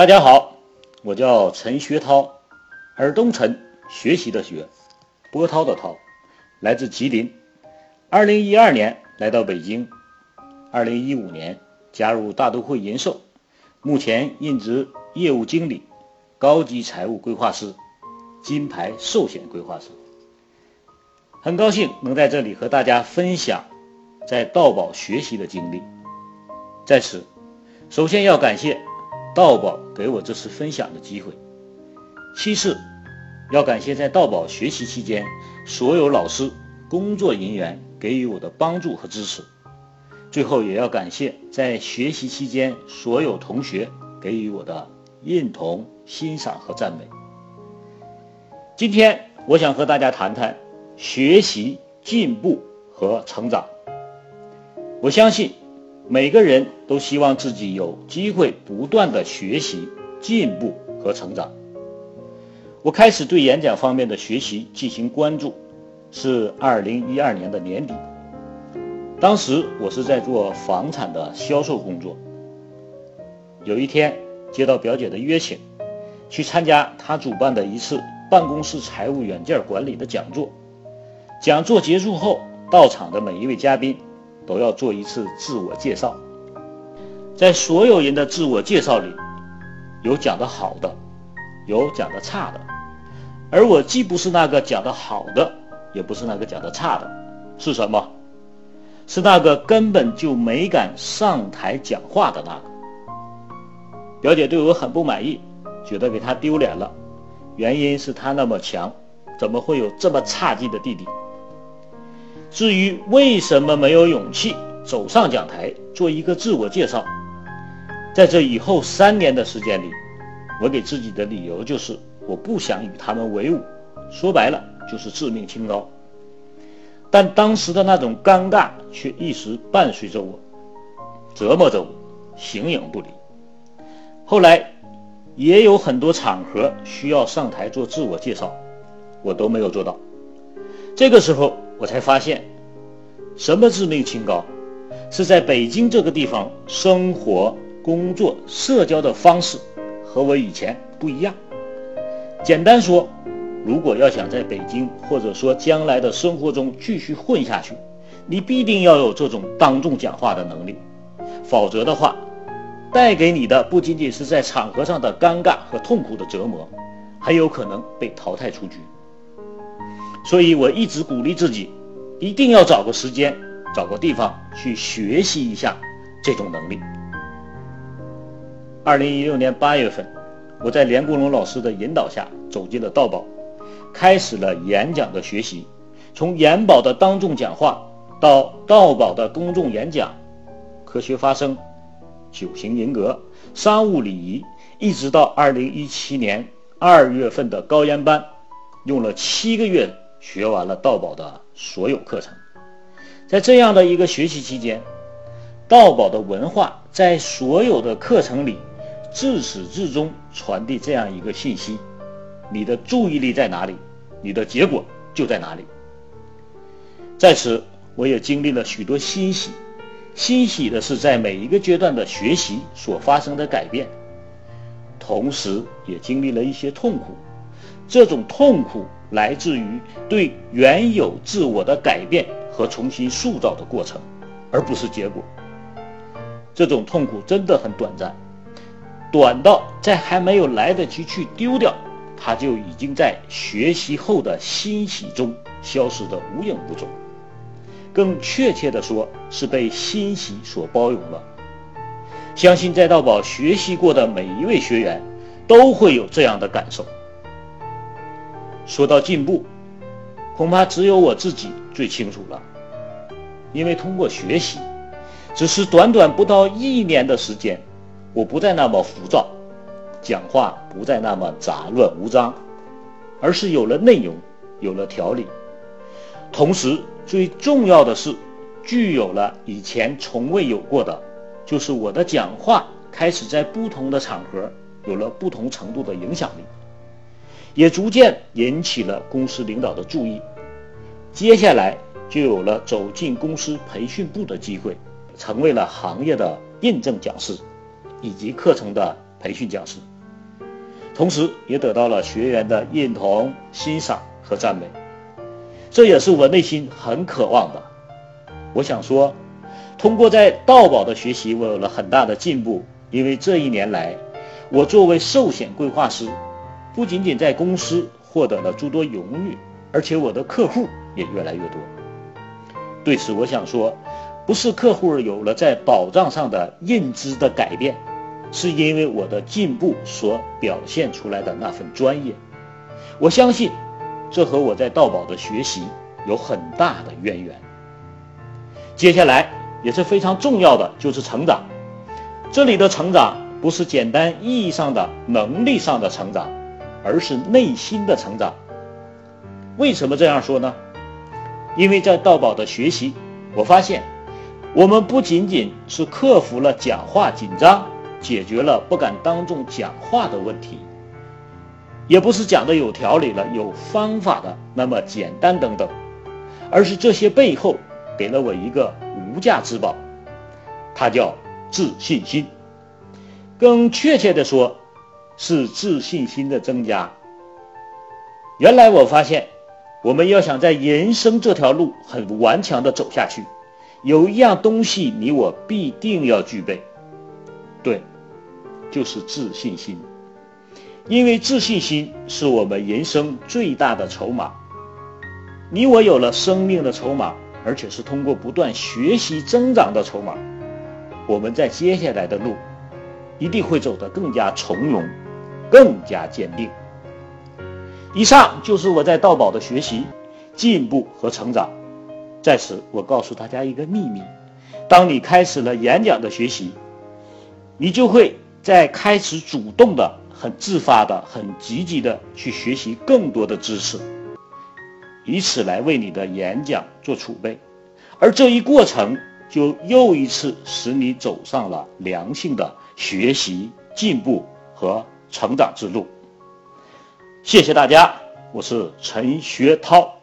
大家好，我叫陈学涛，尔东陈，学习的学，波涛的涛，来自吉林。二零一二年来到北京，二零一五年加入大都会银寿，目前任职业务经理、高级财务规划师、金牌寿险规划师。很高兴能在这里和大家分享在道宝学习的经历。在此，首先要感谢。道宝给我这次分享的机会。其次，要感谢在道宝学习期间所有老师、工作人员给予我的帮助和支持。最后，也要感谢在学习期间所有同学给予我的认同、欣赏和赞美。今天，我想和大家谈谈学习、进步和成长。我相信。每个人都希望自己有机会不断的学习、进步和成长。我开始对演讲方面的学习进行关注，是二零一二年的年底。当时我是在做房产的销售工作。有一天接到表姐的约请，去参加她主办的一次办公室财务软件管理的讲座。讲座结束后，到场的每一位嘉宾。都要做一次自我介绍，在所有人的自我介绍里，有讲的好的，有讲的差的，而我既不是那个讲的好的，也不是那个讲的差的，是什么？是那个根本就没敢上台讲话的那个。表姐对我很不满意，觉得给她丢脸了，原因是她那么强，怎么会有这么差劲的弟弟？至于为什么没有勇气走上讲台做一个自我介绍，在这以后三年的时间里，我给自己的理由就是我不想与他们为伍，说白了就是自命清高。但当时的那种尴尬却一直伴随着我，折磨着我，形影不离。后来也有很多场合需要上台做自我介绍，我都没有做到。这个时候。我才发现，什么自命清高，是在北京这个地方生活、工作、社交的方式和我以前不一样。简单说，如果要想在北京或者说将来的生活中继续混下去，你必定要有这种当众讲话的能力，否则的话，带给你的不仅仅是在场合上的尴尬和痛苦的折磨，还有可能被淘汰出局。所以我一直鼓励自己，一定要找个时间，找个地方去学习一下这种能力。二零一六年八月份，我在连国龙老师的引导下走进了道宝，开始了演讲的学习。从延宝的当众讲话到道宝的公众演讲，科学发声、九型人格、商务礼仪，一直到二零一七年二月份的高研班，用了七个月。学完了道宝的所有课程，在这样的一个学习期间，道宝的文化在所有的课程里，自始至终传递这样一个信息：你的注意力在哪里，你的结果就在哪里。在此，我也经历了许多欣喜，欣喜的是在每一个阶段的学习所发生的改变，同时也经历了一些痛苦，这种痛苦。来自于对原有自我的改变和重新塑造的过程，而不是结果。这种痛苦真的很短暂，短到在还没有来得及去丢掉，它就已经在学习后的欣喜中消失得无影无踪。更确切地说，是被欣喜所包容了。相信在道宝学习过的每一位学员，都会有这样的感受。说到进步，恐怕只有我自己最清楚了。因为通过学习，只是短短不到一年的时间，我不再那么浮躁，讲话不再那么杂乱无章，而是有了内容，有了条理。同时，最重要的是，具有了以前从未有过的，就是我的讲话开始在不同的场合有了不同程度的影响力。也逐渐引起了公司领导的注意，接下来就有了走进公司培训部的机会，成为了行业的认证讲师，以及课程的培训讲师。同时也得到了学员的认同、欣赏和赞美。这也是我内心很渴望的。我想说，通过在道宝的学习，我有了很大的进步。因为这一年来，我作为寿险规划师，不仅仅在公司获得了诸多荣誉，而且我的客户也越来越多。对此，我想说，不是客户有了在保障上的认知的改变，是因为我的进步所表现出来的那份专业。我相信，这和我在道宝的学习有很大的渊源。接下来也是非常重要的，就是成长。这里的成长不是简单意义上的能力上的成长，而是内心的成长。为什么这样说呢？因为在道宝的学习，我发现，我们不仅仅是克服了讲话紧张，解决了不敢当众讲话的问题，也不是讲的有条理了、有方法的那么简单等等，而是这些背后。给了我一个无价之宝，它叫自信心。更确切的说，是自信心的增加。原来我发现，我们要想在人生这条路很顽强的走下去，有一样东西你我必定要具备，对，就是自信心。因为自信心是我们人生最大的筹码。你我有了生命的筹码。而且是通过不断学习增长的筹码，我们在接下来的路一定会走得更加从容，更加坚定。以上就是我在道宝的学习、进步和成长。在此，我告诉大家一个秘密：当你开始了演讲的学习，你就会在开始主动的、很自发的、很积极的去学习更多的知识。以此来为你的演讲做储备，而这一过程就又一次使你走上了良性的学习、进步和成长之路。谢谢大家，我是陈学涛。